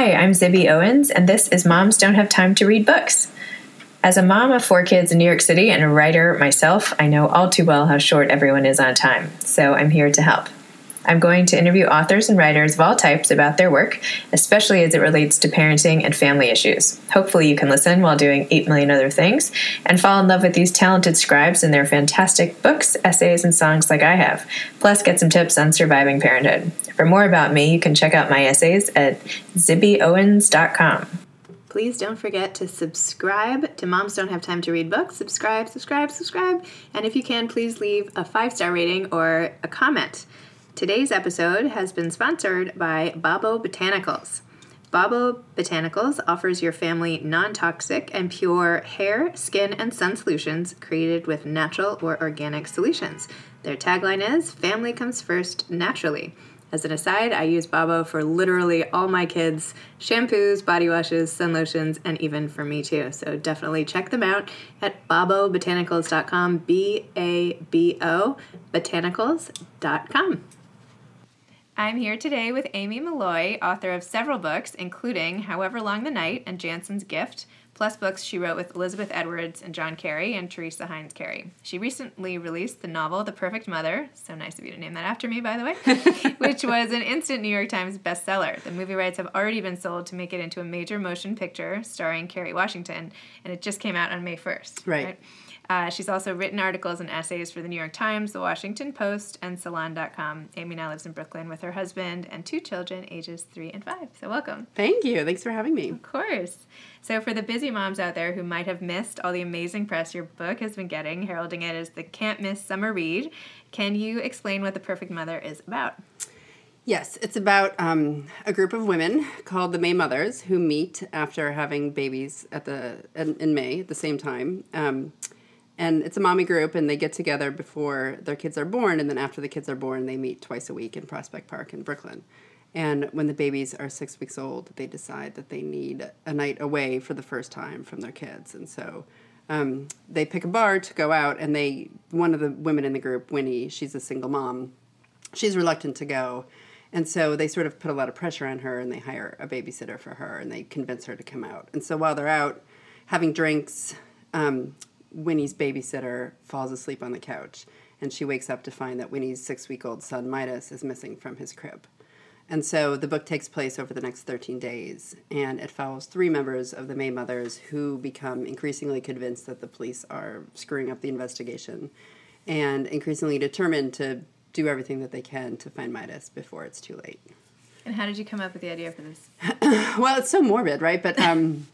Hi, I'm Zibby Owens, and this is Moms Don't Have Time to Read Books. As a mom of four kids in New York City and a writer myself, I know all too well how short everyone is on time, so I'm here to help. I'm going to interview authors and writers of all types about their work, especially as it relates to parenting and family issues. Hopefully, you can listen while doing 8 million other things and fall in love with these talented scribes and their fantastic books, essays, and songs like I have. Plus, get some tips on surviving parenthood. For more about me, you can check out my essays at zibbyowens.com. Please don't forget to subscribe to Moms Don't Have Time to Read Books. Subscribe, subscribe, subscribe. And if you can, please leave a five star rating or a comment. Today's episode has been sponsored by Babo Botanicals. Babo Botanicals offers your family non toxic and pure hair, skin, and sun solutions created with natural or organic solutions. Their tagline is Family comes first naturally. As an aside, I use Babo for literally all my kids' shampoos, body washes, sun lotions, and even for me too. So definitely check them out at babobotanicals.com, B A B O, botanicals.com. I'm here today with Aimee Molloy, author of several books, including However Long the Night and Jantsen's Gift, plus books she wrote with Elizabeth Edwards and John Kerry and Teresa Heinz Kerry. She recently released the novel The Perfect Mother, so nice of you to name that after me, by the way, which was an instant New York Times bestseller. The movie rights have already been sold to make it into a major motion picture starring Kerry Washington, and it just came out on May 1st. Right. right? Uh, she's also written articles and essays for the New York Times, the Washington Post, and Salon.com. Aimee now lives in Brooklyn with her husband and two children, ages three and five. So, welcome. Thank you. Thanks for having me. Of course. So, for the busy moms out there who might have missed all the amazing press your book has been getting, heralding it as the can't miss summer read, can you explain what The Perfect Mother is about? Yes, it's about um, a group of women called the May Mothers who meet after having babies at the in, in May at the same time. Um, and it's a mommy group and they get together before their kids are born and then after the kids are born they meet twice a week in prospect park in brooklyn. And when the babies are six weeks old they decide that they need a night away for the first time from their kids. And so um, they pick a bar to go out and they one of the women in the group winnie she's a single mom. She's reluctant to go. And so they sort of put a lot of pressure on her and they hire a babysitter for her and they convince her to come out. And so while they're out having drinks um, Winnie's babysitter falls asleep on the couch, and she wakes up to find that Winnie's six week old son, Midas, is missing from his crib. And so the book takes place over the next 13 days, and it follows three members of the May Mothers who become increasingly convinced that the police are screwing up the investigation and increasingly determined to do everything that they can to find Midas before it's too late. And how did you come up with the idea for this? well, it's so morbid, right? But um,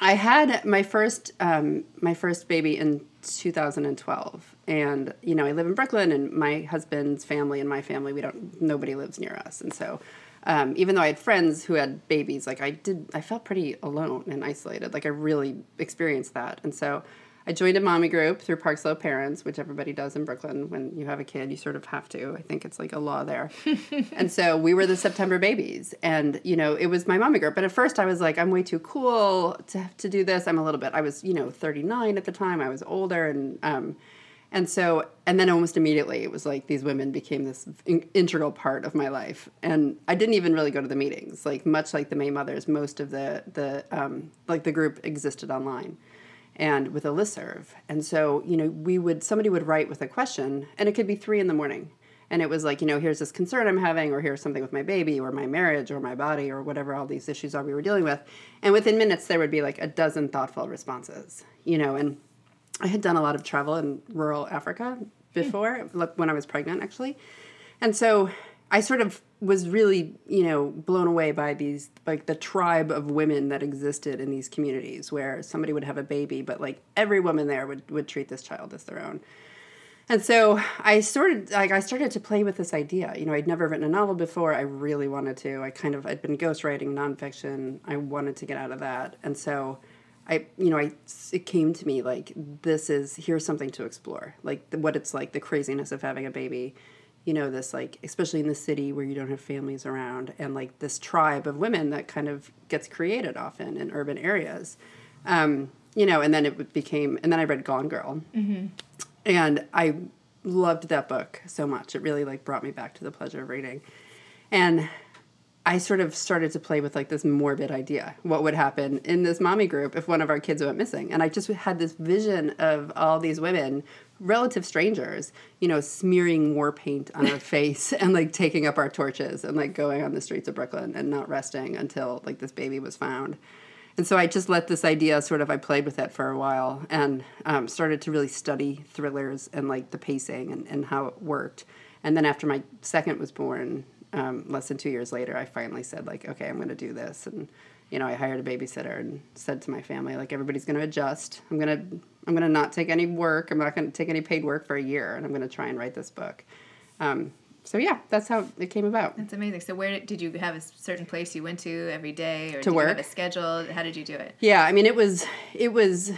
I had my first um, my first baby in 2012, and you know I live in Brooklyn, and my husband's family and my family we don't nobody lives near us, and so um, even though I had friends who had babies, like I did, I felt pretty alone and isolated. Like I really experienced that, and so I joined a mommy group through Park Slope Parents, which everybody does in Brooklyn. When you have a kid, you sort of have to. I think it's like a law there. and so we were the September babies. And, you know, it was my mommy group. But at first I was like, I'm way too cool to, to do this. I'm a little bit, I was, you know, 39 at the time. I was older. And, um, and so, and then almost immediately it was like these women became this in- integral part of my life. And I didn't even really go to the meetings. Like, much like the May Mothers, most of the, the, um, like the group existed online and with a listserv. And so, you know, we would somebody would write with a question, and it could be three in the morning. And it was like, you know, here's this concern I'm having, or here's something with my baby, or my marriage, or my body, or whatever all these issues are we were dealing with. And within minutes, there would be like a dozen thoughtful responses, you know. And I had done a lot of travel in rural Africa before, hmm. when I was pregnant, actually. And so I sort of was really, you know, blown away by these like the tribe of women that existed in these communities where somebody would have a baby, but like every woman there would would treat this child as their own. And so I started like I started to play with this idea. You know, I'd never written a novel before. I really wanted to. I kind of I'd been ghostwriting nonfiction. I wanted to get out of that. And so I, you know, I it came to me like this is here's something to explore. Like what it's like the craziness of having a baby you know this like especially in the city where you don't have families around and like this tribe of women that kind of gets created often in urban areas um, you know and then it became and then i read gone girl mm-hmm. and i loved that book so much it really like brought me back to the pleasure of reading and I sort of started to play with like this morbid idea. What would happen in this mommy group if one of our kids went missing? And I just had this vision of all these women, relative strangers, you know, smearing war paint on our face and like taking up our torches and like going on the streets of Brooklyn and not resting until like this baby was found. And so I just let this idea sort of, I played with it for a while and um, started to really study thrillers and like the pacing and, and how it worked. And then after my second was born, um, less than two years later, I finally said like, okay, I'm going to do this, and you know, I hired a babysitter and said to my family like, everybody's going to adjust. I'm gonna I'm gonna not take any work. I'm not going to take any paid work for a year, and I'm going to try and write this book. Um, so yeah, that's how it came about. That's amazing. So where did, did you have a certain place you went to every day, or to did work? you have a schedule? How did you do it? Yeah, I mean, it was it was,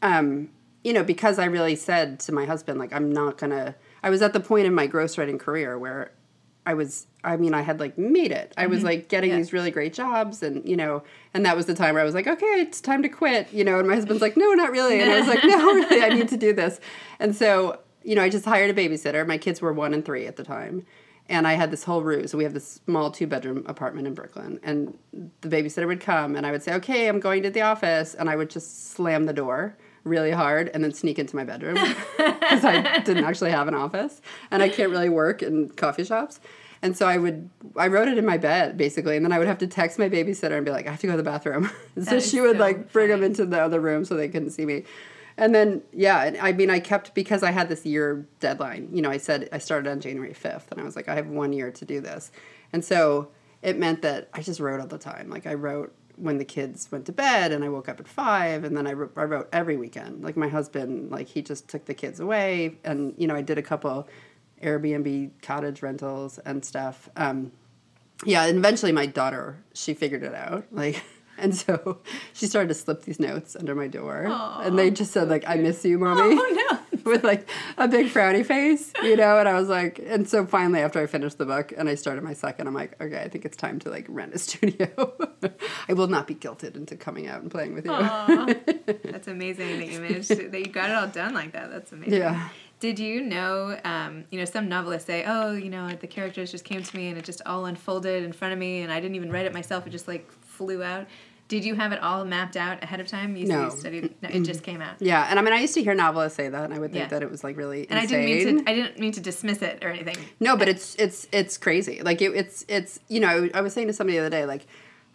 um, you know, because I really said to my husband like, I'm not gonna. I was at the point in my ghostwriting career where I was I mean I had like made it. I was Mm-hmm. like getting Yeah. these really great jobs and you know and that was the time where I was like okay it's time to quit you know and my husband's like no not really and I was like no really I need to do this and so you know I just hired a babysitter my kids were 1 and 3 at the time and I had this whole ruse. We have this small two bedroom apartment in Brooklyn, and the babysitter would come, and I would say, "Okay, I'm going to the office," and I would just slam the door really hard and then sneak into my bedroom because I didn't actually have an office, and I can't really work in coffee shops. And so I would, I wrote it in my bed basically, and then I would have to text my babysitter and be like, "I have to go to the bathroom." so she would so like bring them into the other room so they couldn't see me. And then, yeah, I mean, I kept because I had this year deadline. You know, I said I started on January 5th, and I was like, I have one year to do this. And so it meant that I just wrote all the time. Like, I wrote when the kids went to bed, and I woke up at five, and then I wrote, I wrote every weekend. Like, my husband, like, he just took the kids away, and, you know, I did a couple Airbnb cottage rentals and stuff. Um, yeah, and eventually my daughter, she figured it out. Like, and so she started to slip these notes under my door. and they just said, like, I miss you, mommy. Oh no. With like a big frowny face, you know, and I was like, and so finally, after I finished the book and I started my second, I'm like, okay, I think it's time to like rent a studio. I will not be guilted into coming out and playing with you. Aw. That's amazing that you managed to, that you got it all done like that. That's amazing. Yeah. Did you know, um, you know, some novelists say, oh, you know, the characters just came to me and it just all unfolded in front of me and I didn't even write it myself. It just like flew out. Did you have it all mapped out ahead of time? You, No. studied, no, it just came out. Yeah, and I mean, I used to hear novelists say that, and I would think Yeah. that it was like really And I didn't mean to. I didn't mean to dismiss it or anything. No, but it's it's it's crazy. Like it, it's it's you know I was saying to somebody the other day like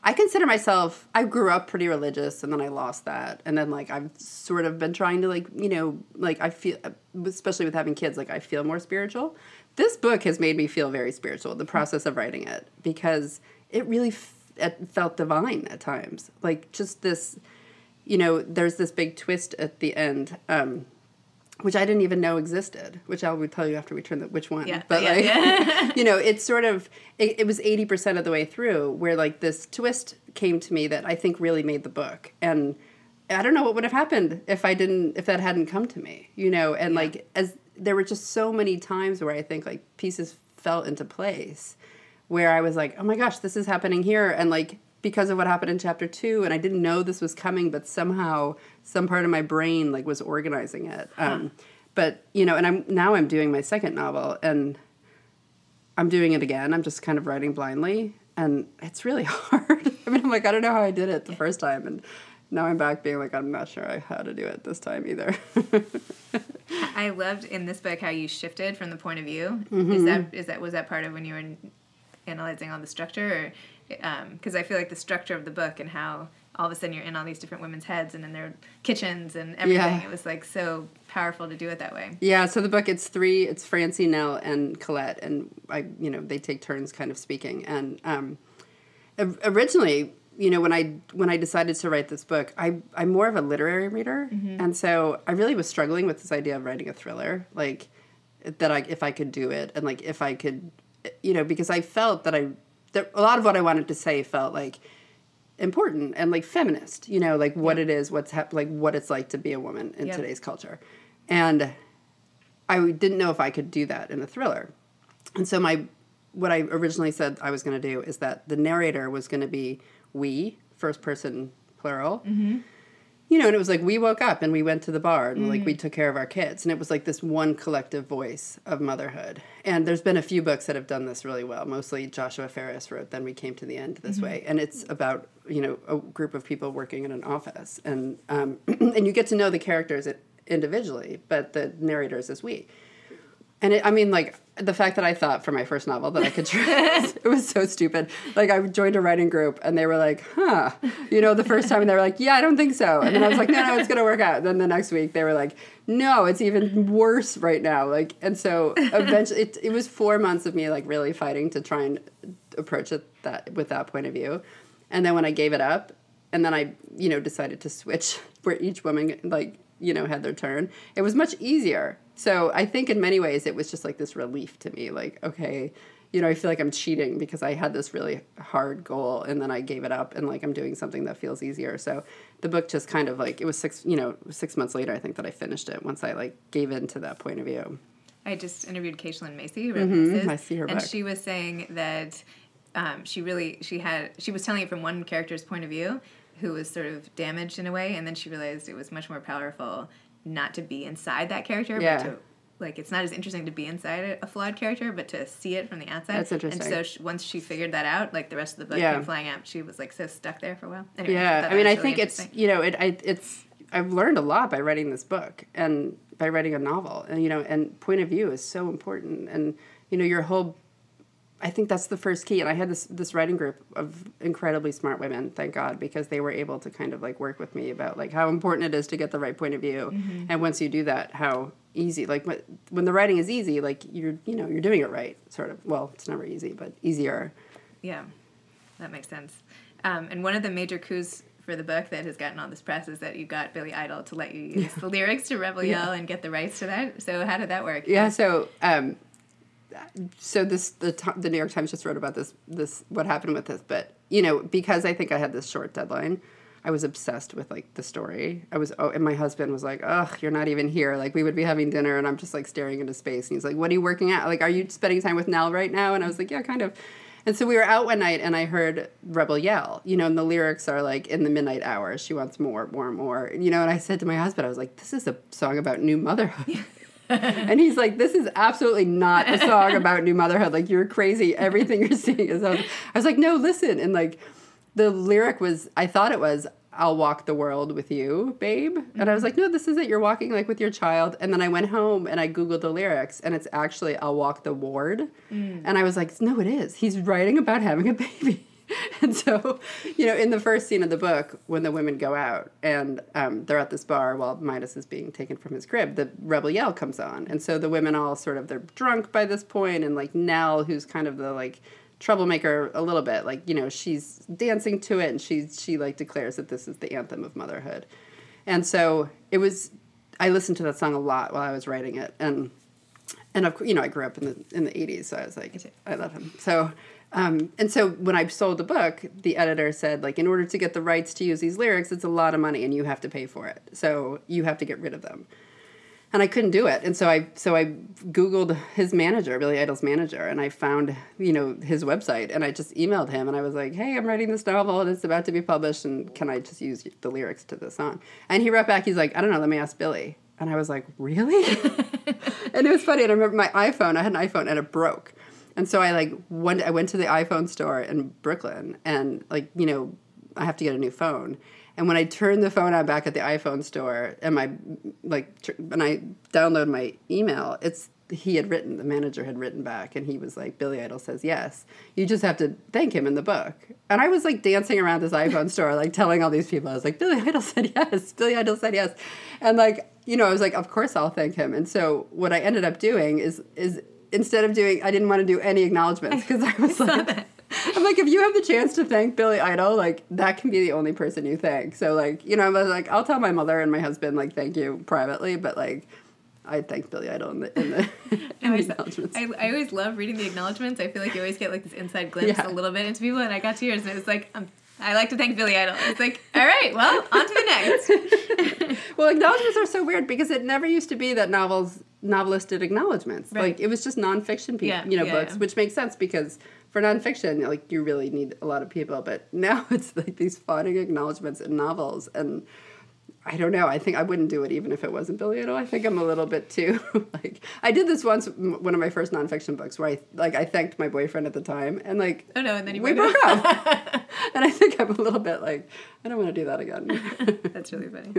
I consider myself I grew up pretty religious and then I lost that and then like I've sort of been trying to like you know like I feel especially with having kids like I feel more spiritual. This book has made me feel very spiritual. The process of writing it because it really it felt divine at times. Like just this you know there's this big twist at the end. Um, which I didn't even know existed, which I will tell you after we turn the which one. Yeah, But yeah, like, yeah. you know, it's sort of it, it was eighty percent of the way through where like this twist came to me that I think really made the book, and I don't know what would have happened if I didn't if that hadn't come to me, you know, and Yeah. like as there were just so many times where I think like pieces fell into place, where I was like, oh my gosh, this is happening here, and like because of what happened in chapter two, and I didn't know this was coming, but somehow some part of my brain like was organizing it. Um, but you know, and I'm now I'm doing my second novel, and I'm doing it again. I'm just kind of writing blindly, and it's really hard. I mean, I'm like, I don't know how I did it the first time, and now I'm back being like, I'm not sure I how to do it this time either. I loved in this book how you shifted from the point of view. Mm-hmm. Is that is that was that part of when you were analyzing all the structure, or because I feel like the structure of the book and how all of a sudden you're in all these different women's heads and in their kitchens and everything. Yeah. It was like so powerful to do it that way. Yeah, so the book it's three. It's Francie, Nell, and Colette, and I, you know, they take turns kind of speaking. And um, originally, you know, when I when I decided to write this book, I I'm more of a literary reader, and so I really was struggling with this idea of writing a thriller, like that I if I could do it, and like if I could, you know, because I felt that I that a lot of what I wanted to say felt like important and like feminist you know like what it is what's hap- like what it's like to be a woman in Yep. today's culture. And i didn't know if i could do that in a thriller. And so my what i originally said i was going to do is that the narrator was going to be we first person plural mm-hmm. You know, and it was like we woke up and we went to the bar and like we took care of our kids, and it was like this one collective voice of motherhood. And there's been a few books that have done this really well. Mostly Joshua Ferris wrote "Then We Came to the End" this way, and it's about you know a group of people working in an office, and um, and you get to know the characters individually, but the narrators as we. And it, I mean, like the fact that I thought for my first novel that I could trust, it was so stupid. Like I joined a writing group and they were like, "Huh," you know, the first time and they were like, "Yeah, I don't think so," and then I was like, "No, no, it's gonna work out." And then the next week they were like, "No, it's even worse right now." Like, and so eventually, it it was four months of me like really fighting to try and approach it that with that point of view, and then when I gave it up, and then I you know decided to switch where each woman like you know had their turn, it was much easier so I think in many ways it was just like this relief to me. Like, okay, you know, I feel like I'm cheating because I had this really hard goal and then I gave it up and like I'm doing something that feels easier. So the book just kind of like it was six, you know, six months later I think that I finished it once I like gave in to that point of view. I just interviewed Kayshlyn Macy, mm-hmm. I see her, and book. she was saying that um, she really she had she was telling it from one character's point of view who was sort of damaged in a way, and then she realized it was much more powerful not to be inside that character, yeah. but to like it's not as interesting to be inside a flawed character, but to see it from the outside. That's interesting. And so she, once she figured that out, like the rest of the book yeah. came flying out. She was like so stuck there for a while. Anyway, yeah, I, I mean, I think it's you know, it I, it's I've learned a lot by writing this book and by writing a novel, and you know, and point of view is so important, and you know, your whole I think that's the first key. And I had this this writing group of incredibly smart women, thank God, because they were able to kind of like work with me about like how important it is to get the right point of view. Mm-hmm. And once you do that, how easy like when the writing is easy, like you're you know you're doing it right, sort of. Well, it's never easy, but easier. Yeah, that makes sense. Um, and one of the major coups for the book that has gotten all this press is that you got Billy Idol to let you use yeah. the lyrics to Rebel yeah. Yell and get the rights to that. So how did that work? Yeah, so um, so this the the New York Times just wrote about this this what happened with this, but you know because I think I had this short deadline, I was obsessed with like the story. I was oh, and my husband was like, "Ugh, you're not even here." Like we would be having dinner, and I'm just like staring into space, and he's like, "What are you working at? Like, are you spending time with Nell right now?" And I was like, "Yeah, kind of." And so we were out one night, and I heard Rebel yell, you know, and the lyrics are like, "In the midnight hours, she wants more, more, more," you know. And I said to my husband, I was like, "This is a song about new motherhood." and he's like, "This is absolutely not a song about new motherhood. Like you're crazy. Everything you're seeing is." I was like, "No, listen." And like, the lyric was, I thought it was, "I'll walk the world with you, babe," and I was like, "No, this is it. You're walking like with your child." And then I went home and I googled the lyrics, and it's actually, "I'll walk the ward," mm. and I was like, "No, it is. He's writing about having a baby." and so, you know, in the first scene of the book, when the women go out and um, they're at this bar while Midas is being taken from his crib, the rebel yell comes on, and so the women all sort of they're drunk by this point, and like Nell, who's kind of the like troublemaker a little bit, like you know she's dancing to it, and she she like declares that this is the anthem of motherhood, and so it was. I listened to that song a lot while I was writing it, and and of course, you know I grew up in the in the '80s, so I was like, I love him. So um, and so when I sold the book, the editor said, like, in order to get the rights to use these lyrics, it's a lot of money and you have to pay for it. So you have to get rid of them. And I couldn't do it. And so I so I Googled his manager, Billy Idol's manager, and I found, you know, his website and I just emailed him and I was like, Hey, I'm writing this novel and it's about to be published and can I just use the lyrics to the song? And he wrote back, he's like, I don't know, let me ask Billy. And I was like, Really? and it was funny. And I remember my iPhone, I had an iPhone and it broke. And so I like went I went to the iPhone store in Brooklyn and like, you know, I have to get a new phone. And when I turned the phone on back at the iPhone store and my like tr- when I download my email, it's he had written the manager had written back and he was like Billy Idol says yes. You just have to thank him in the book. And I was like dancing around this iPhone store like telling all these people I was like Billy Idol said yes. Billy Idol said yes. And like, you know, I was like of course I'll thank him. And so what I ended up doing is is instead of doing, I didn't want to do any acknowledgments because I was like, I'm like, if you have the chance to thank Billy Idol, like that can be the only person you thank. So like, you know, I was like, I'll tell my mother and my husband like thank you privately, but like. I thank Billy Idol in the, in the, in the acknowledgments. I, I always love reading the acknowledgments. I feel like you always get like this inside glimpse yeah. a little bit into people, and I got to yours, and it was like, um, I like to thank Billy Idol. It's like, all right, well, on to the next. well, acknowledgments are so weird because it never used to be that novels novelists did acknowledgments. Right. Like it was just nonfiction people, yeah, you know, yeah, books, yeah. which makes sense because for nonfiction, like you really need a lot of people. But now it's like these fawning acknowledgments in novels, and I don't know. I think I wouldn't do it even if it wasn't Billy. I think I'm a little bit too like I did this once one of my first nonfiction books where I like I thanked my boyfriend at the time and like oh no and then we broke up and I think I'm a little bit like I don't want to do that again. That's really funny.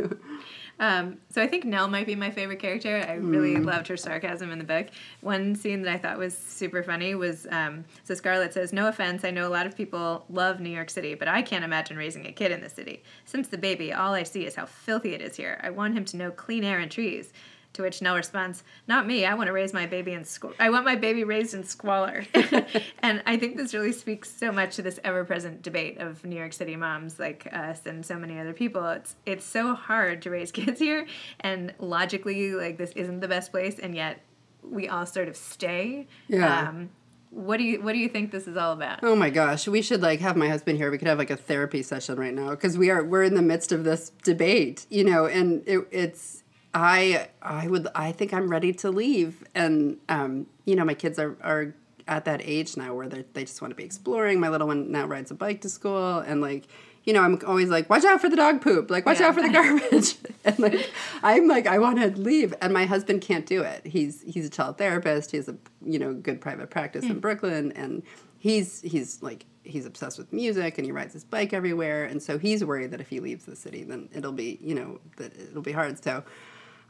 Um, so I think Nell might be my favorite character. I really mm. loved her sarcasm in the book. One scene that I thought was super funny was um, so Scarlett says, "No offense, I know a lot of people love New York City, but I can't imagine raising a kid in the city. Since the baby, all I see is how filthy it is here. I want him to know clean air and trees." To which Nell responds, "Not me. I want to raise my baby in squ- I want my baby raised in squalor." and I think this really speaks so much to this ever-present debate of New York City moms like us and so many other people. It's it's so hard to raise kids here, and logically, like this isn't the best place, and yet we all sort of stay. Yeah. Um, what do you what do you think this is all about? Oh my gosh, we should like have my husband here. We could have like a therapy session right now because we are we're in the midst of this debate, you know, and it, it's I I would I think I'm ready to leave, and um, you know my kids are are at that age now where they they just want to be exploring. My little one now rides a bike to school, and like you know I'm always like watch out for the dog poop, like watch yeah. out for the garbage, and like I'm like I want to leave, and my husband can't do it. He's he's a child therapist. He has a you know good private practice mm. in hmm. Brooklyn, and he's he's like he's obsessed with music and he rides his bike everywhere and so he's worried that if he leaves the city then it'll be you know that it'll be hard so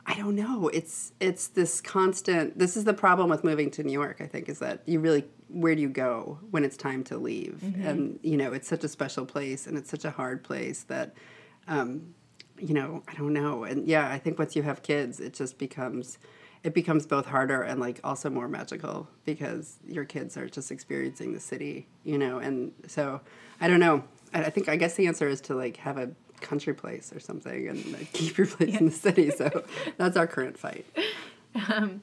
I don't know. It's it's this constant. This is the problem with moving to New York. I think is that you really where do you go when it's time to leave? Mm-hmm. And you know, it's such a special place, and it's such a hard place that, um, you know, I don't know. And yeah, I think once you have kids, it just becomes it becomes both harder and like also more magical because your kids are just experiencing the city, you know. And so I don't know. I, I think I guess the answer is to like have a country place or something and uh, keep your place yeah. in the city. So that's our current fight. Um,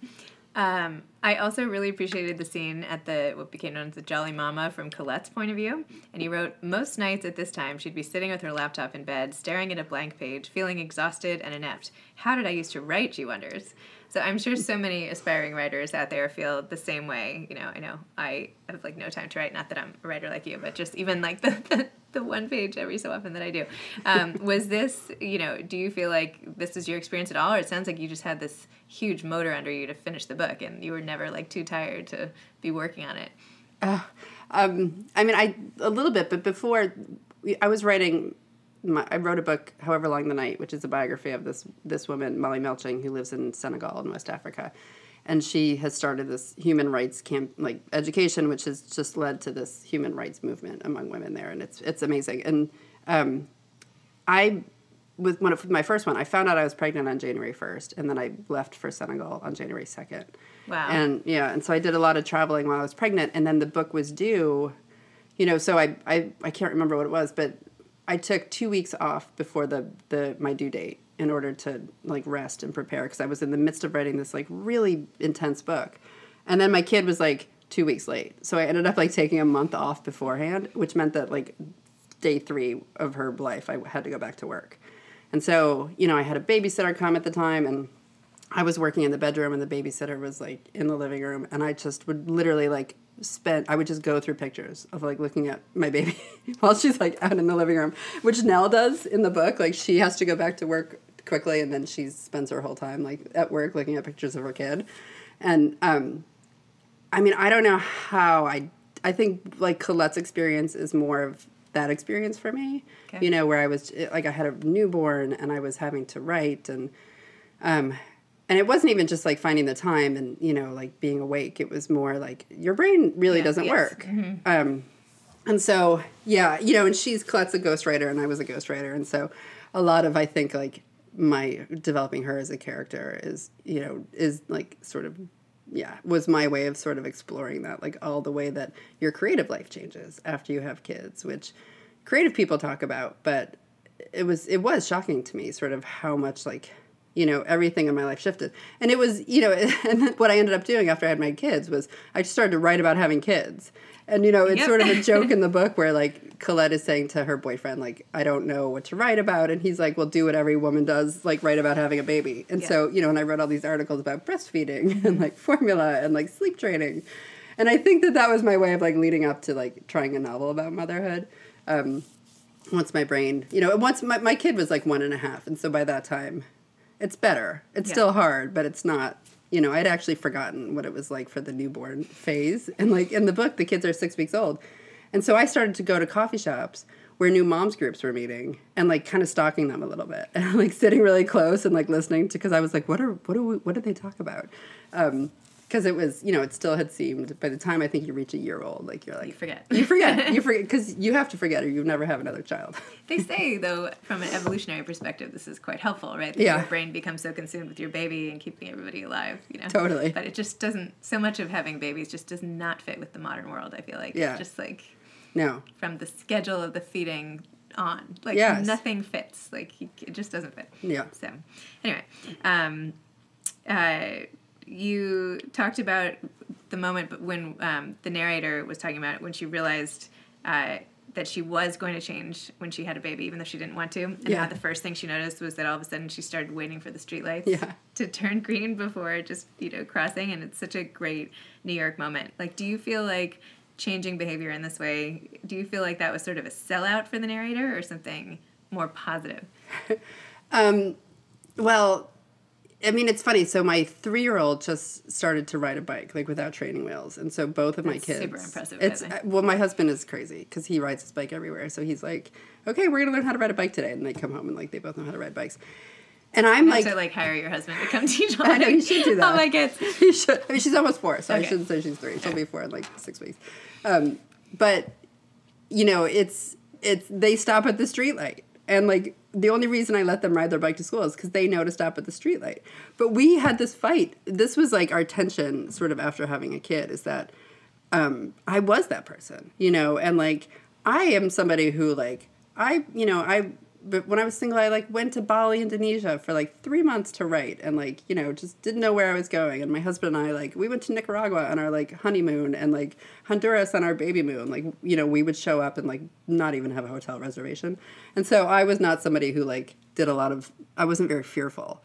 um, I also really appreciated the scene at the what became known as the Jolly Mama from Colette's point of view. And he wrote, Most nights at this time, she'd be sitting with her laptop in bed, staring at a blank page, feeling exhausted and inept. How did I used to write, she wonders. So I'm sure so many aspiring writers out there feel the same way. You know, I know I have like no time to write. Not that I'm a writer like you, but just even like the, the, the one page every so often that I do. Um, was this, you know, do you feel like this is your experience at all, or it sounds like you just had this huge motor under you to finish the book, and you were never like too tired to be working on it? Uh, um, I mean, I a little bit, but before I was writing my, I wrote a book, However Long the Night, which is a biography of this this woman, Molly Melching, who lives in Senegal in West Africa, and she has started this human rights camp, like education, which has just led to this human rights movement among women there, and it's it's amazing. And um, I, with one of my first one, I found out I was pregnant on January first, and then I left for Senegal on January second. Wow. And yeah, and so I did a lot of traveling while I was pregnant, and then the book was due. You know, so I, I I can't remember what it was, but I took two weeks off before the, the my due date in order to like rest and prepare because I was in the midst of writing this like really intense book, and then my kid was like two weeks late, so I ended up like taking a month off beforehand, which meant that like day three of her life I had to go back to work, and so you know I had a babysitter come at the time and. I was working in the bedroom and the babysitter was like in the living room. And I just would literally like spent I would just go through pictures of like looking at my baby while she's like out in the living room, which Nell does in the book. Like she has to go back to work quickly and then she spends her whole time like at work looking at pictures of her kid. And um I mean, I don't know how I I think like Colette's experience is more of that experience for me. Okay. You know, where I was like I had a newborn and I was having to write and um and it wasn't even just like finding the time and you know like being awake. It was more like your brain really yeah, doesn't yes. work. Mm-hmm. um, and so yeah you know and she's Colette's a ghostwriter and I was a ghostwriter. And so a lot of I think like my developing her as a character is you know is like sort of yeah was my way of sort of exploring that like all the way that your creative life changes after you have kids which creative people talk about. But it was it was shocking to me sort of how much like you know everything in my life shifted and it was you know and what i ended up doing after i had my kids was i just started to write about having kids and you know it's yep. sort of a joke in the book where like colette is saying to her boyfriend like i don't know what to write about and he's like well do what every woman does like write about having a baby and yeah. so you know and i wrote all these articles about breastfeeding and like formula and like sleep training and i think that that was my way of like leading up to like trying a novel about motherhood um, once my brain, you know, once my, my kid was like one and a half. And so by that time, it's better. It's Yeah. still hard, but it's not, you know, I'd actually forgotten what it was like for the newborn phase. And like in the book, the kids are six weeks old. And so I started to go to coffee shops where new moms groups were meeting and like kind of stalking them a little bit and like sitting really close and like listening to, cause I was like, what are, what do we, what did they talk about? Um, because it was, you know, it still had seemed by the time I think you reach a year old, like you're like You forget. you forget, you forget, because you have to forget, or you never have another child. They say, though, from an evolutionary perspective, this is quite helpful, right? That Yeah. Your brain becomes so consumed with your baby and keeping everybody alive, you know? Totally. But it just doesn't, so much of having babies just does not fit with the modern world, I feel like. Yeah. Just like No, from the schedule of the feeding on. Like Yes. nothing fits. Like it just doesn't fit. Yeah. So anyway, um, uh, you talked about the moment when um, the narrator was talking about it, when she realized uh, that she was going to change when she had a baby, even though she didn't want to. And Yeah. the first thing she noticed was that all of a sudden she started waiting for the streetlights Yeah. to turn green before just you know crossing, and it's such a great New York moment. Like, do you feel like changing behavior in this way? Do you feel like that was sort of a sellout for the narrator, or something more positive? well, I mean, it's funny. So my three-year-old just started to ride a bike, like without training wheels, and so both of my That's kids. super impressive, It's uh, well, my husband is crazy because he rides his bike everywhere. So he's like, "Okay, we're gonna learn how to ride a bike today," and they come home and like they both know how to ride bikes. And I'm Like, like, to like hire your husband to come teach all I know, you should do that. all my kids. you should. I mean, she's almost four, so I shouldn't say she's three. She'll be four in like six weeks. Um, but you know, it's it's they stop at the streetlight, and like the only reason I let them ride their bike to school is because they know to stop at the streetlight. But we had this fight. This was like our tension, sort of after having a kid, is that um, I was that person, you know, and like I am somebody who like I, you know, I but when I was single, I like went to Bali, Indonesia for like three months to write, and like you know just didn't know where I was going. And my husband and I like we went to Nicaragua on our like honeymoon, and like Honduras on our baby moon. Like you know we would show up and like not even have a hotel reservation. And so I was not somebody who like did a lot of. I wasn't very fearful.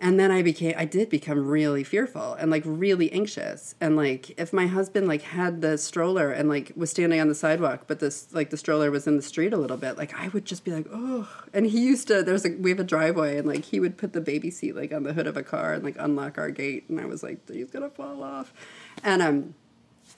And then I became I did become really fearful and like really anxious. And like if my husband like had the stroller and like was standing on the sidewalk, but this like the stroller was in the street a little bit, like I would just be like, oh. And he used to there's a we have a driveway and like he would put the baby seat like on the hood of a car and like unlock our gate and I was like, he's gonna fall off. And um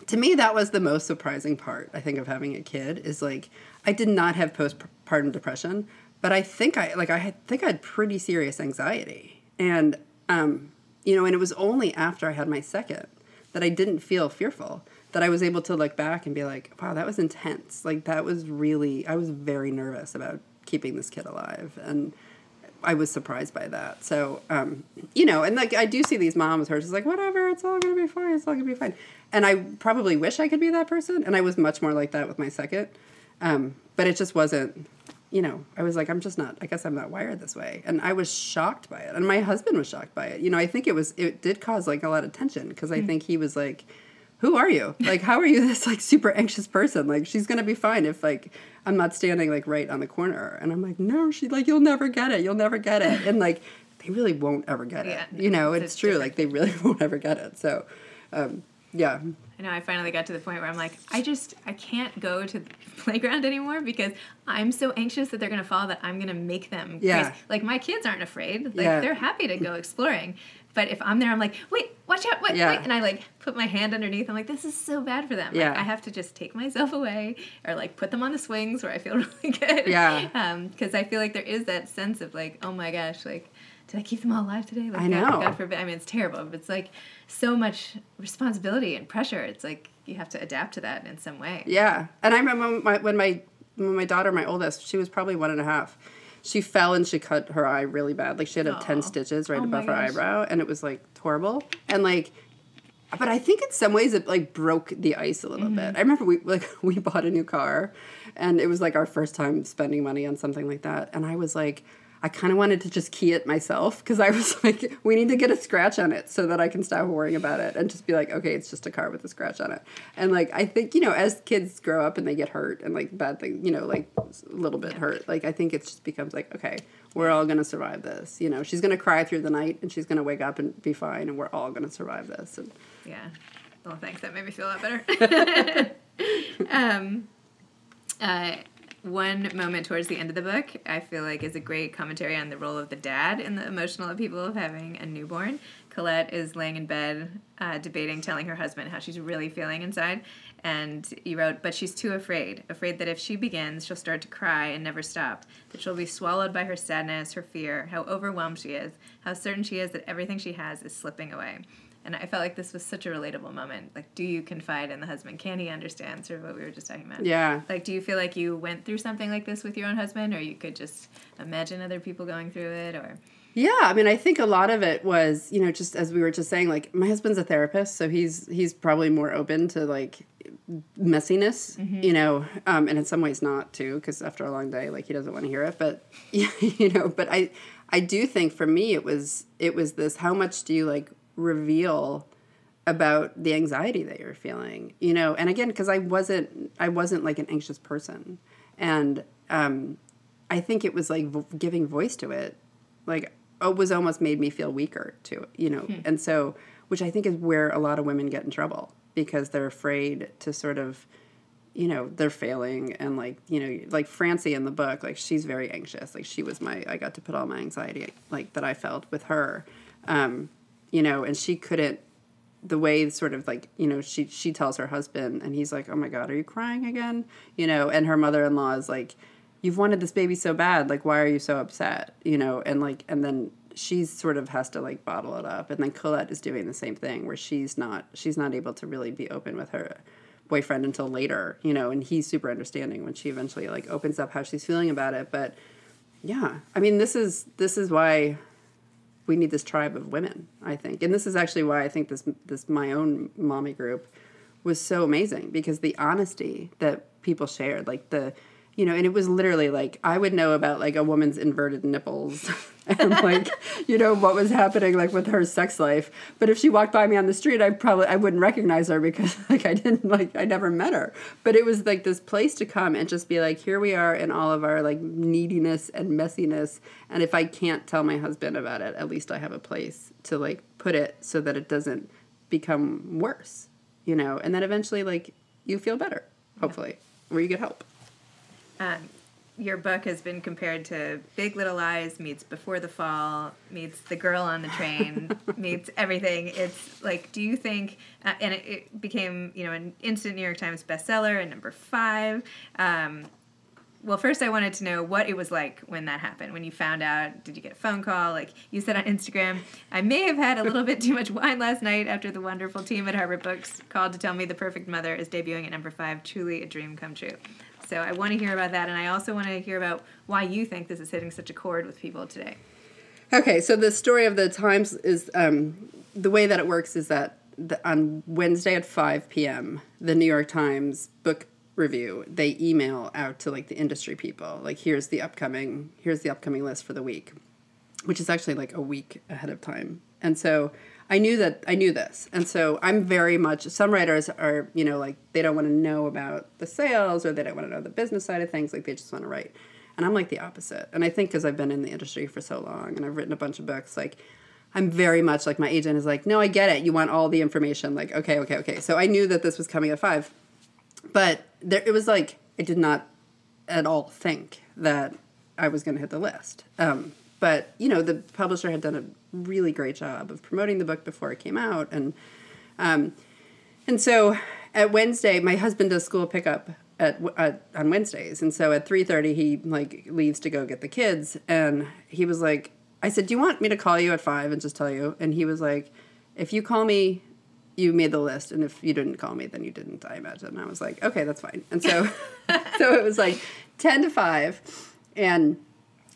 to me that was the most surprising part i think of having a kid is like i did not have postpartum depression but i think i like i had, think i had pretty serious anxiety and um, you know and it was only after i had my second that i didn't feel fearful that i was able to look back and be like wow that was intense like that was really i was very nervous about keeping this kid alive and I was surprised by that. So, um, you know, and like I do see these moms who are just like, whatever, it's all gonna be fine, it's all gonna be fine. And I probably wish I could be that person, and I was much more like that with my second. Um, but it just wasn't, you know, I was like, I'm just not. I guess I'm not wired this way, and I was shocked by it, and my husband was shocked by it. You know, I think it was it did cause like a lot of tension because I think he was like. Who are you? Like, how are you this like super anxious person? Like, she's gonna be fine if like I'm not standing like right on the corner. And I'm like, no, she like you'll never get it. You'll never get it. And like they really won't ever get it. Yeah, you know, it's it's true. different. Like they really won't ever get it. So, um, yeah, I know I finally got to the point where I'm like, I just I can't go to the playground anymore because I'm so anxious that they're gonna fall that I'm gonna make them Yeah. crazy. Like my kids aren't afraid. Like Yeah. they're happy to go exploring. But if I'm there, I'm like, wait, watch out, wait, Yeah. wait, and I like put my hand underneath. I'm like, this is so bad for them. Like, Yeah. I have to just take myself away, or like put them on the swings where I feel really good. Yeah. Um, because I feel like there is that sense of like, oh my gosh, like, did I keep them all alive today? Like, I God- know. God forbid. I mean, it's terrible, but it's like so much responsibility and pressure. It's like you have to adapt to that in some way. yeah. And I remember when my when my when my daughter, my oldest, she was probably one and a half. She fell and she cut her eye really bad. Like she had Aw. ten stitches right Oh above her eyebrow, and it was like horrible. And like, but I think in some ways it like broke the ice a little Mm-hmm. bit. I remember we like we bought a new car, and it was like our first time spending money on something like that, and I was like. I kind of wanted to just key it myself because I was like, we need to get a scratch on it so that I can stop worrying about it and just be like, okay, it's just a car with a scratch on it. And like, I think, you know, as kids grow up and they get hurt and like bad things, you know, like a little bit hurt, like, I think it just becomes like, okay, we're all going to survive this. You know, she's going to cry through the night and she's going to wake up and be fine and we're all going to survive this. And Yeah. Well, thanks. That made me feel a lot better. um, uh, one moment towards the end of the book, I feel like is a great commentary on the role of the dad in the emotional upheaval of having a newborn. Colette is laying in bed, uh, debating, telling her husband how she's really feeling inside. And you wrote, but she's too afraid, afraid that if she begins, she'll start to cry and never stop, that she'll be swallowed by her sadness, her fear, how overwhelmed she is, how certain she is that everything she has is slipping away. And I felt like this was such a relatable moment. Like, do you confide in the husband? Can he understand sort of what we were just talking about? Yeah. Like, do you feel like you went through something like this with your own husband, or you could just imagine other people going through it, or? Yeah, I mean, I think a lot of it was, you know, just as we were just saying, like my husband's a therapist, so he's he's probably more open to like messiness, mm-hmm. you know, um, and in some ways not too, because after a long day, like he doesn't want to hear it. But you know, but I I do think for me it was it was this: how much do you like reveal about the anxiety that you're feeling, you know? And again, because I wasn't I wasn't like an anxious person, and um, I think it was like v- giving voice to it, like it was almost made me feel weaker too, you know. Hmm. And so, which I think is where a lot of women get in trouble because they're afraid to sort of, you know, they're failing and like, you know, like Francie in the book, like she's very anxious. Like she was my, I got to put all my anxiety like that I felt with her, um, you know, and she couldn't. The way sort of like you know she she tells her husband and he's like oh my god are you crying again? You know and her mother in law is like you've wanted this baby so bad. Like why are you so upset? You know and like and then she sort of has to like bottle it up. And then colette is doing the same thing where she's not she's not able to really be open with her boyfriend until later you know and he's super understanding when she eventually like opens up how she's feeling about it. But yeah i mean this is this is why we need this tribe of women i think. And this is actually why i think this this my own mommy group was so amazing because the honesty that people shared like the you know, and it was literally like I would know about like a woman's inverted nipples and like, you know, what was happening like with her sex life. But if she walked by me on the street, I probably I wouldn't recognize her because like I didn't like I never met her. But it was like this place to come and just be like, here we are in all of our like neediness and messiness. And if I can't tell my husband about it, at least I have a place to like put it so that it doesn't become worse, you know, and then eventually like you feel better, hopefully, yeah. or you get help. Um, your book has been compared to Big Little Lies meets Before the Fall meets The Girl on the Train meets everything. It's like, do you think? Uh, and it, it, became you know an instant New York Times bestseller and number five. Um, well, first I wanted to know what it was like when that happened. When you found out, did you get a phone call? Like you said on Instagram, I may have had a little bit too much wine last night after the wonderful team at Harper Books called to tell me The Perfect Mother is debuting at number five. Truly a dream come true. So I want to hear about that, and I also want to hear about why you think this is hitting such a chord with people today. Okay, so the story of the Times is um, the way that it works is that the, on Wednesday at 5 p.m., the New York Times book review they email out to like the industry people like here's the upcoming here's the upcoming list for the week which is actually like a week ahead of time and so I knew that I knew this. And so I'm very much some writers are, you know, like they don't want to know about the sales or they don't want to know the business side of things, like they just want to write. And I'm like the opposite. And I think because I've been in the industry for so long and I've written a bunch of books, like I'm very much like my agent is like, no, I get it. You want all the information. Like, okay, okay, okay. So I knew that this was coming at five, but there it was like I did not at all think that I was going to hit the list. Um, but you know, the publisher had done a really great job of promoting the book before it came out, and um, and so at Wednesday, my husband does school pickup at, at on Wednesdays, and so at three thirty he like leaves to go get the kids, and he was like, I said, "Do you want me to call you at five and just tell you?" And he was like, "If you call me." You made the list, and if you didn't call me, then you didn't. I imagine. And I was like, okay, that's fine. And so, so it was like ten to five, and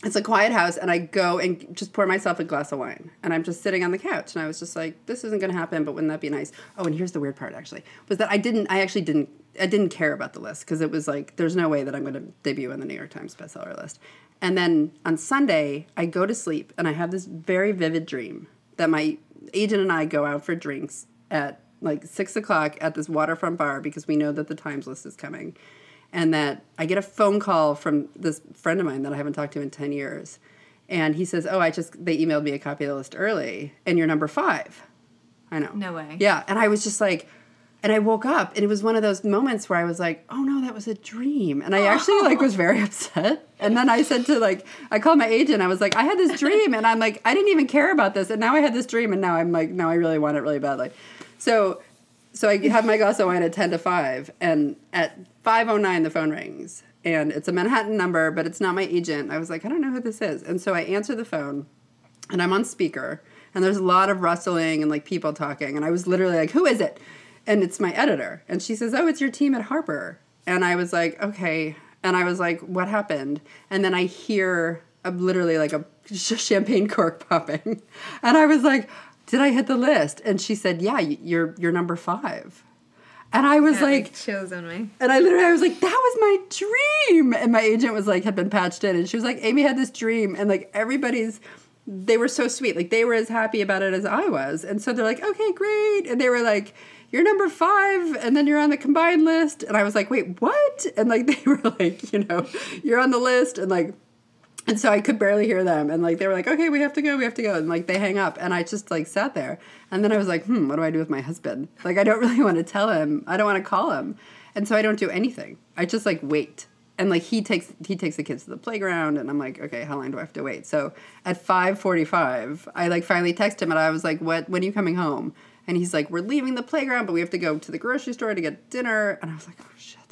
it's a quiet house and I go and just pour myself a glass of wine. And I'm just sitting on the couch and I was just like this isn't going to happen but wouldn't that be nice? Oh and here's the weird part actually was that I didn't I actually didn't I didn't care about the list because it was like there's no way that I'm going to debut on the New York Times bestseller list. And then on Sunday I go to sleep and I have this very vivid dream that my agent and I go out for drinks at like six o'clock at this waterfront bar because we know that the Times list is coming and that I get a phone call from this friend of mine that I haven't talked to in 10 years. And he says, Oh, I just, they emailed me a copy of the list early, and you're number five. I know. No way. Yeah. And I was just like, and I woke up and it was one of those moments where I was like, oh no, that was a dream. And I actually like was very upset. And then I said to like, I called my agent. I was like, I had this dream and I'm like, I didn't even care about this. And now I had this dream and now I'm like, now I really want it really badly. So, so I have my glass of wine at 10 to 5 and at 5.09 the phone rings and it's a Manhattan number, but it's not my agent. I was like, I don't know who this is. And so I answer the phone and I'm on speaker and there's a lot of rustling and like people talking. And I was literally like, who is it? and it's my editor and she says oh it's your team at harper and i was like okay and i was like what happened and then i hear a, literally like a champagne cork popping and i was like did i hit the list? And she said yeah you're you're number five. And I was yeah, like, chills on me. And I literally, I was like, that was my dream. And my agent was like, had been patched in, and she was like, Aimee had this dream, and like everybody's, they were so sweet, like they were as happy about it as I was, and so they're like, okay, great, and they were like, you're number five and then you're on the combined list. And i was like wait what? And like they were like you know you're on the list and like and so i could barely hear them. And like they were like okay we have to go we have to go. And like they hang up. And i just like sat there. And then i was like hmm what do i do with my husband? Like i don't really want to tell him. I don't want to call him. And so i don't do anything. I just like wait. And like he takes he takes the kids to the playground. And i'm like okay how long do i have to wait? So at 5.45 i like finally text him. And i was like what when are you coming home? And he's like, We're leaving the playground, but we have to go to the grocery store to get dinner. And I was like, Oh shit.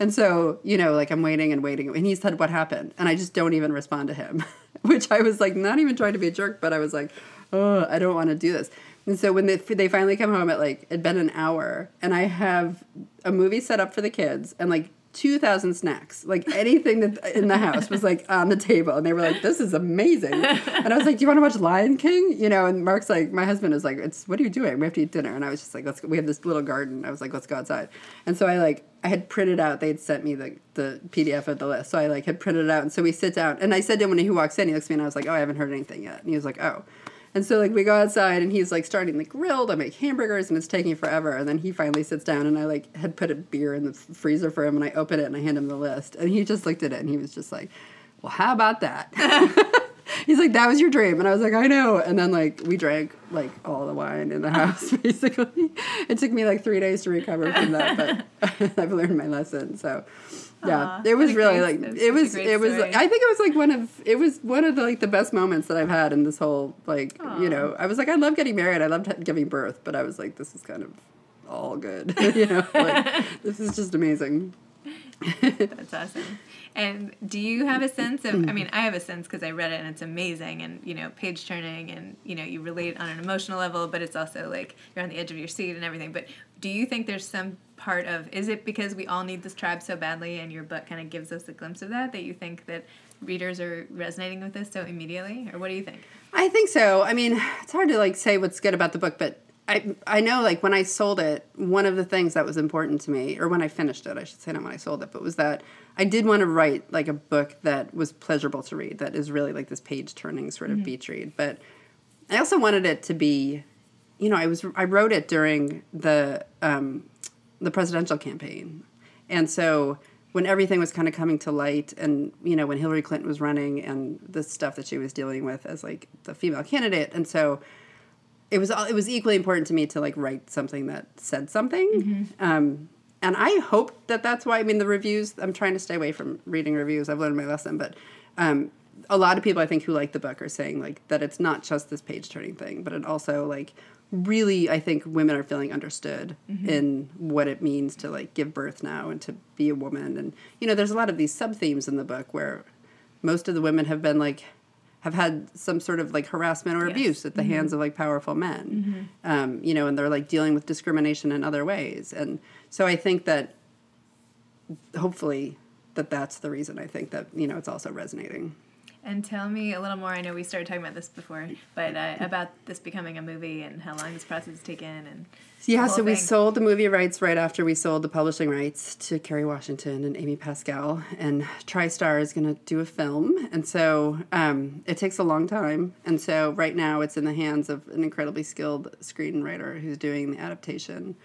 And so, you know, like I'm waiting and waiting. And he said, What happened? And I just don't even respond to him, which I was like, not even trying to be a jerk, but I was like, Oh, I don't want to do this. And so when they, they finally come home at like, it'd been an hour, and I have a movie set up for the kids and like 2,000 snacks. Like anything that in the house was like on the table. And they were like, this is amazing. And I was like, do you want to watch Lion King? You know, and Mark's like, my husband is like, it's, what are you doing? We have to eat dinner. And I was just like, let's go. We have this little garden. I was like, let's go outside. And so I like, I had printed out, they'd sent me the, the PDF of the list. So I like had printed it out. And so we sit down and I said to him when he walks in, he looks at me and I was like, oh, I haven't heard anything yet. And he was like, oh. And so like we go outside and he's like starting the grill to make hamburgers and it's taking forever. And then he finally sits down and I like had put a beer in the freezer for him and I open it and I hand him the list and he just looked at it and he was just like, "Well, how about that?" he's like, "That was your dream," and I was like, "I know." And then like we drank like all the wine in the house basically. it took me like three days to recover from that, but I've learned my lesson. So yeah, it was really like it was it was I think it was like one of it was one of the like the best moments that I've had in this whole like Aww. you know I was like I love getting married I loved giving birth but I was like this is kind of all good you know like this is just amazing. That's awesome. And do you have a sense of? I mm. mean, I have a sense because I read it and it's amazing, and you know, page turning, and you know, you relate on an emotional level, but it's also like you're on the edge of your seat and everything. But do you think there's some part of? Is it because we all need this tribe so badly, and your book kind of gives us a glimpse of that? That you think that readers are resonating with this so immediately, or what do you think? I think so. I mean, it's hard to like say what's good about the book, but I I know like when I sold it, one of the things that was important to me, or when I finished it, I should say not when I sold it, but was that I did want to write like a book that was pleasurable to read, that is really like this page turning sort of mm-hmm. beach read. But I also wanted it to be, you know, I was I wrote it during the um, the presidential campaign, and so when everything was kind of coming to light and you know when hillary clinton was running and the stuff that she was dealing with as like the female candidate and so it was it was equally important to me to like write something that said something. Mm-hmm. Um, and I hope that that's why. I mean, the reviews. I'm trying to stay away from reading reviews. I've learned my lesson, but um, a lot of people I think who like the book are saying like that it's not just this page turning thing, but it also like really I think women are feeling understood mm-hmm. in what it means to like give birth now and to be a woman. And you know, there's a lot of these sub themes in the book where most of the women have been like have had some sort of like harassment or yes. abuse at the mm-hmm. hands of like powerful men mm-hmm. um, you know and they're like dealing with discrimination in other ways and so i think that hopefully that that's the reason i think that you know it's also resonating and tell me a little more. I know we started talking about this before, but uh, about this becoming a movie and how long this process has taken. And yeah, so thing. we sold the movie rights right after we sold the publishing rights to Kerry Washington and Amy Pascal, and TriStar is going to do a film, and so um, it takes a long time. And so right now it's in the hands of an incredibly skilled screenwriter who's doing the adaptation.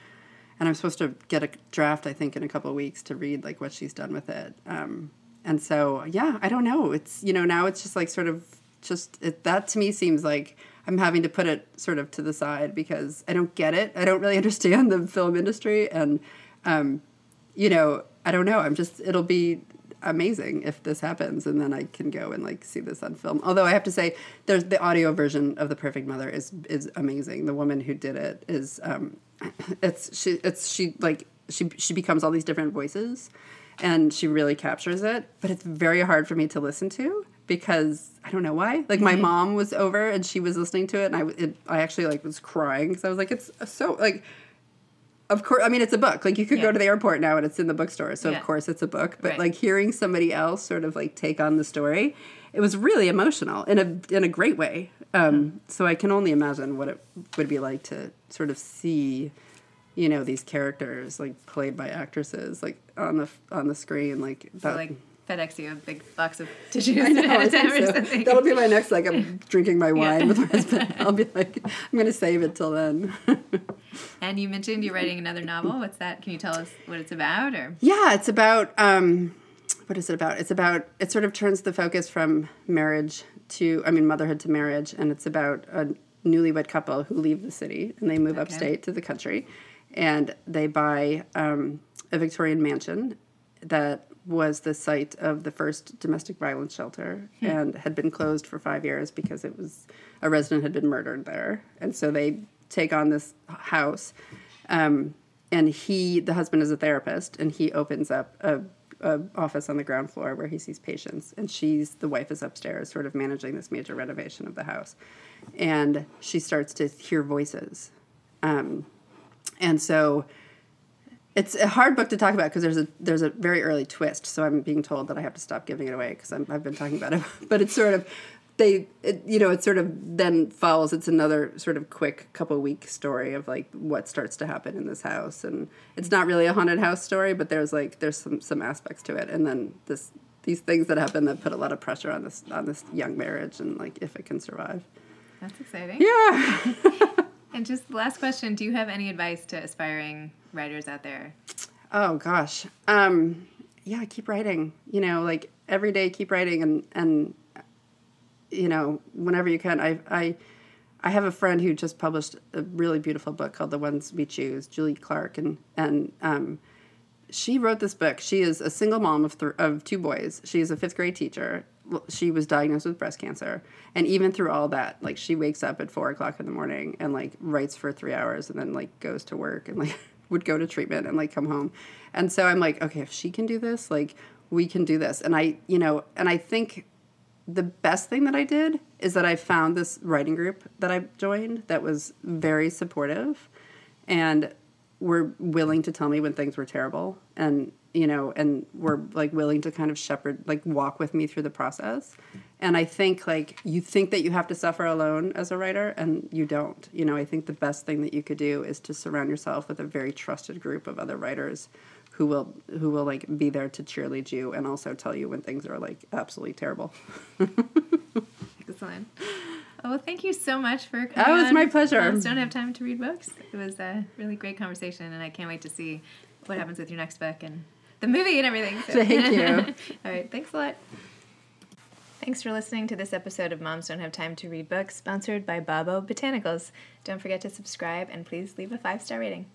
And I'm supposed to get a draft, I think, in a couple of weeks to read like what she's done with it. Um, and so yeah i don't know it's you know now it's just like sort of just it, that to me seems like I'm having to put it sort of to the side because I don't get it. I don't really understand the film industry, and um, you know, I don't know. I'm just it'll be amazing if this happens and then I can go and like see this on film. Although I have to say there's the audio version of The Perfect Mother is is amazing. The woman who did it is um it's she it's she like she she becomes all these different voices and she really captures it, but it's very hard for me to listen to because I don't know why. Like my Mm-hmm. mom was over and she was listening to it and I it, I actually like was crying because I was like it's so like of course i mean it's a book like you could Yeah. go to the airport now and it's in the bookstore so Yeah. of course it's a book but Right. like hearing somebody else sort of like take on the story it was really emotional in a in a great way um, so i can only imagine what it would be like to sort of see you know these characters like played by actresses like on the on the screen like So like FedEx you have a big box of tissues I know, ahead I of time think or so. something. That'll be my next. Like I'm drinking my wine Yeah. with my husband. I'll be like, I'm gonna save it till then. And you mentioned you're writing another novel. What's that? Can you tell us what it's about or Yeah, it's about um, what is it about? It's about it sort of turns the focus from marriage to I mean motherhood to marriage, and it's about a newlywed couple who leave the city and they move Okay. upstate to the country, and they buy um, a Victorian mansion that was the site of the first domestic violence shelter and had been closed for five years because it was a resident had been murdered there, and so they take on this house. Um, and he the husband is a therapist and he opens up a, a office on the ground floor where he sees patients. And she's the wife is upstairs sort of managing this major renovation of the house. And she starts to hear voices um, and so it's a hard book to talk about because there's a there's a very early twist. So i'm being told that i have to stop giving it away because i've been talking about it. But it's sort of they it, you know it sort of then follows it's another sort of quick couple week story of like what starts to happen in this house. And it's not really a haunted house story but there's like there's some some aspects to it. And then this these things that happen that put a lot of pressure on this on this young marriage and like if it can survive. That's exciting. yeah And just the last question, do you have any advice to aspiring writers out there? Oh gosh. Um yeah, keep writing. You know, like every day keep writing and and you know, whenever you can. I I I have a friend who just published a really beautiful book called The Ones We Choose, Julie Clark and and um she wrote this book. She is a single mom of th- of two boys. She is a 5th grade teacher. She was diagnosed with breast cancer, and even through all that, like she wakes up at four o'clock in the morning and like writes for three hours, and then like goes to work and like would go to treatment and like come home. And so I'm like, okay, if she can do this, like we can do this. And I, you know, and I think the best thing that I did is that I found this writing group that I joined that was very supportive and were willing to tell me when things were terrible and you know and were like willing to kind of shepherd like walk with me through the process and i think like you think that you have to suffer alone as a writer and you don't you know i think the best thing that you could do is to surround yourself with a very trusted group of other writers who will who will like be there to cheerlead you and also tell you when things are like absolutely terrible Excellent. Oh, well, thank you so much for oh, coming. Oh, it's my pleasure. Moms don't have time to read books. It was a really great conversation, and I can't wait to see what happens with your next book and the movie and everything. So- Thank you. All right, thanks a lot. Thanks for listening to this episode of Moms Don't Have Time to Read Books, sponsored by Babo Botanicals. Don't forget to subscribe and please leave a five star rating.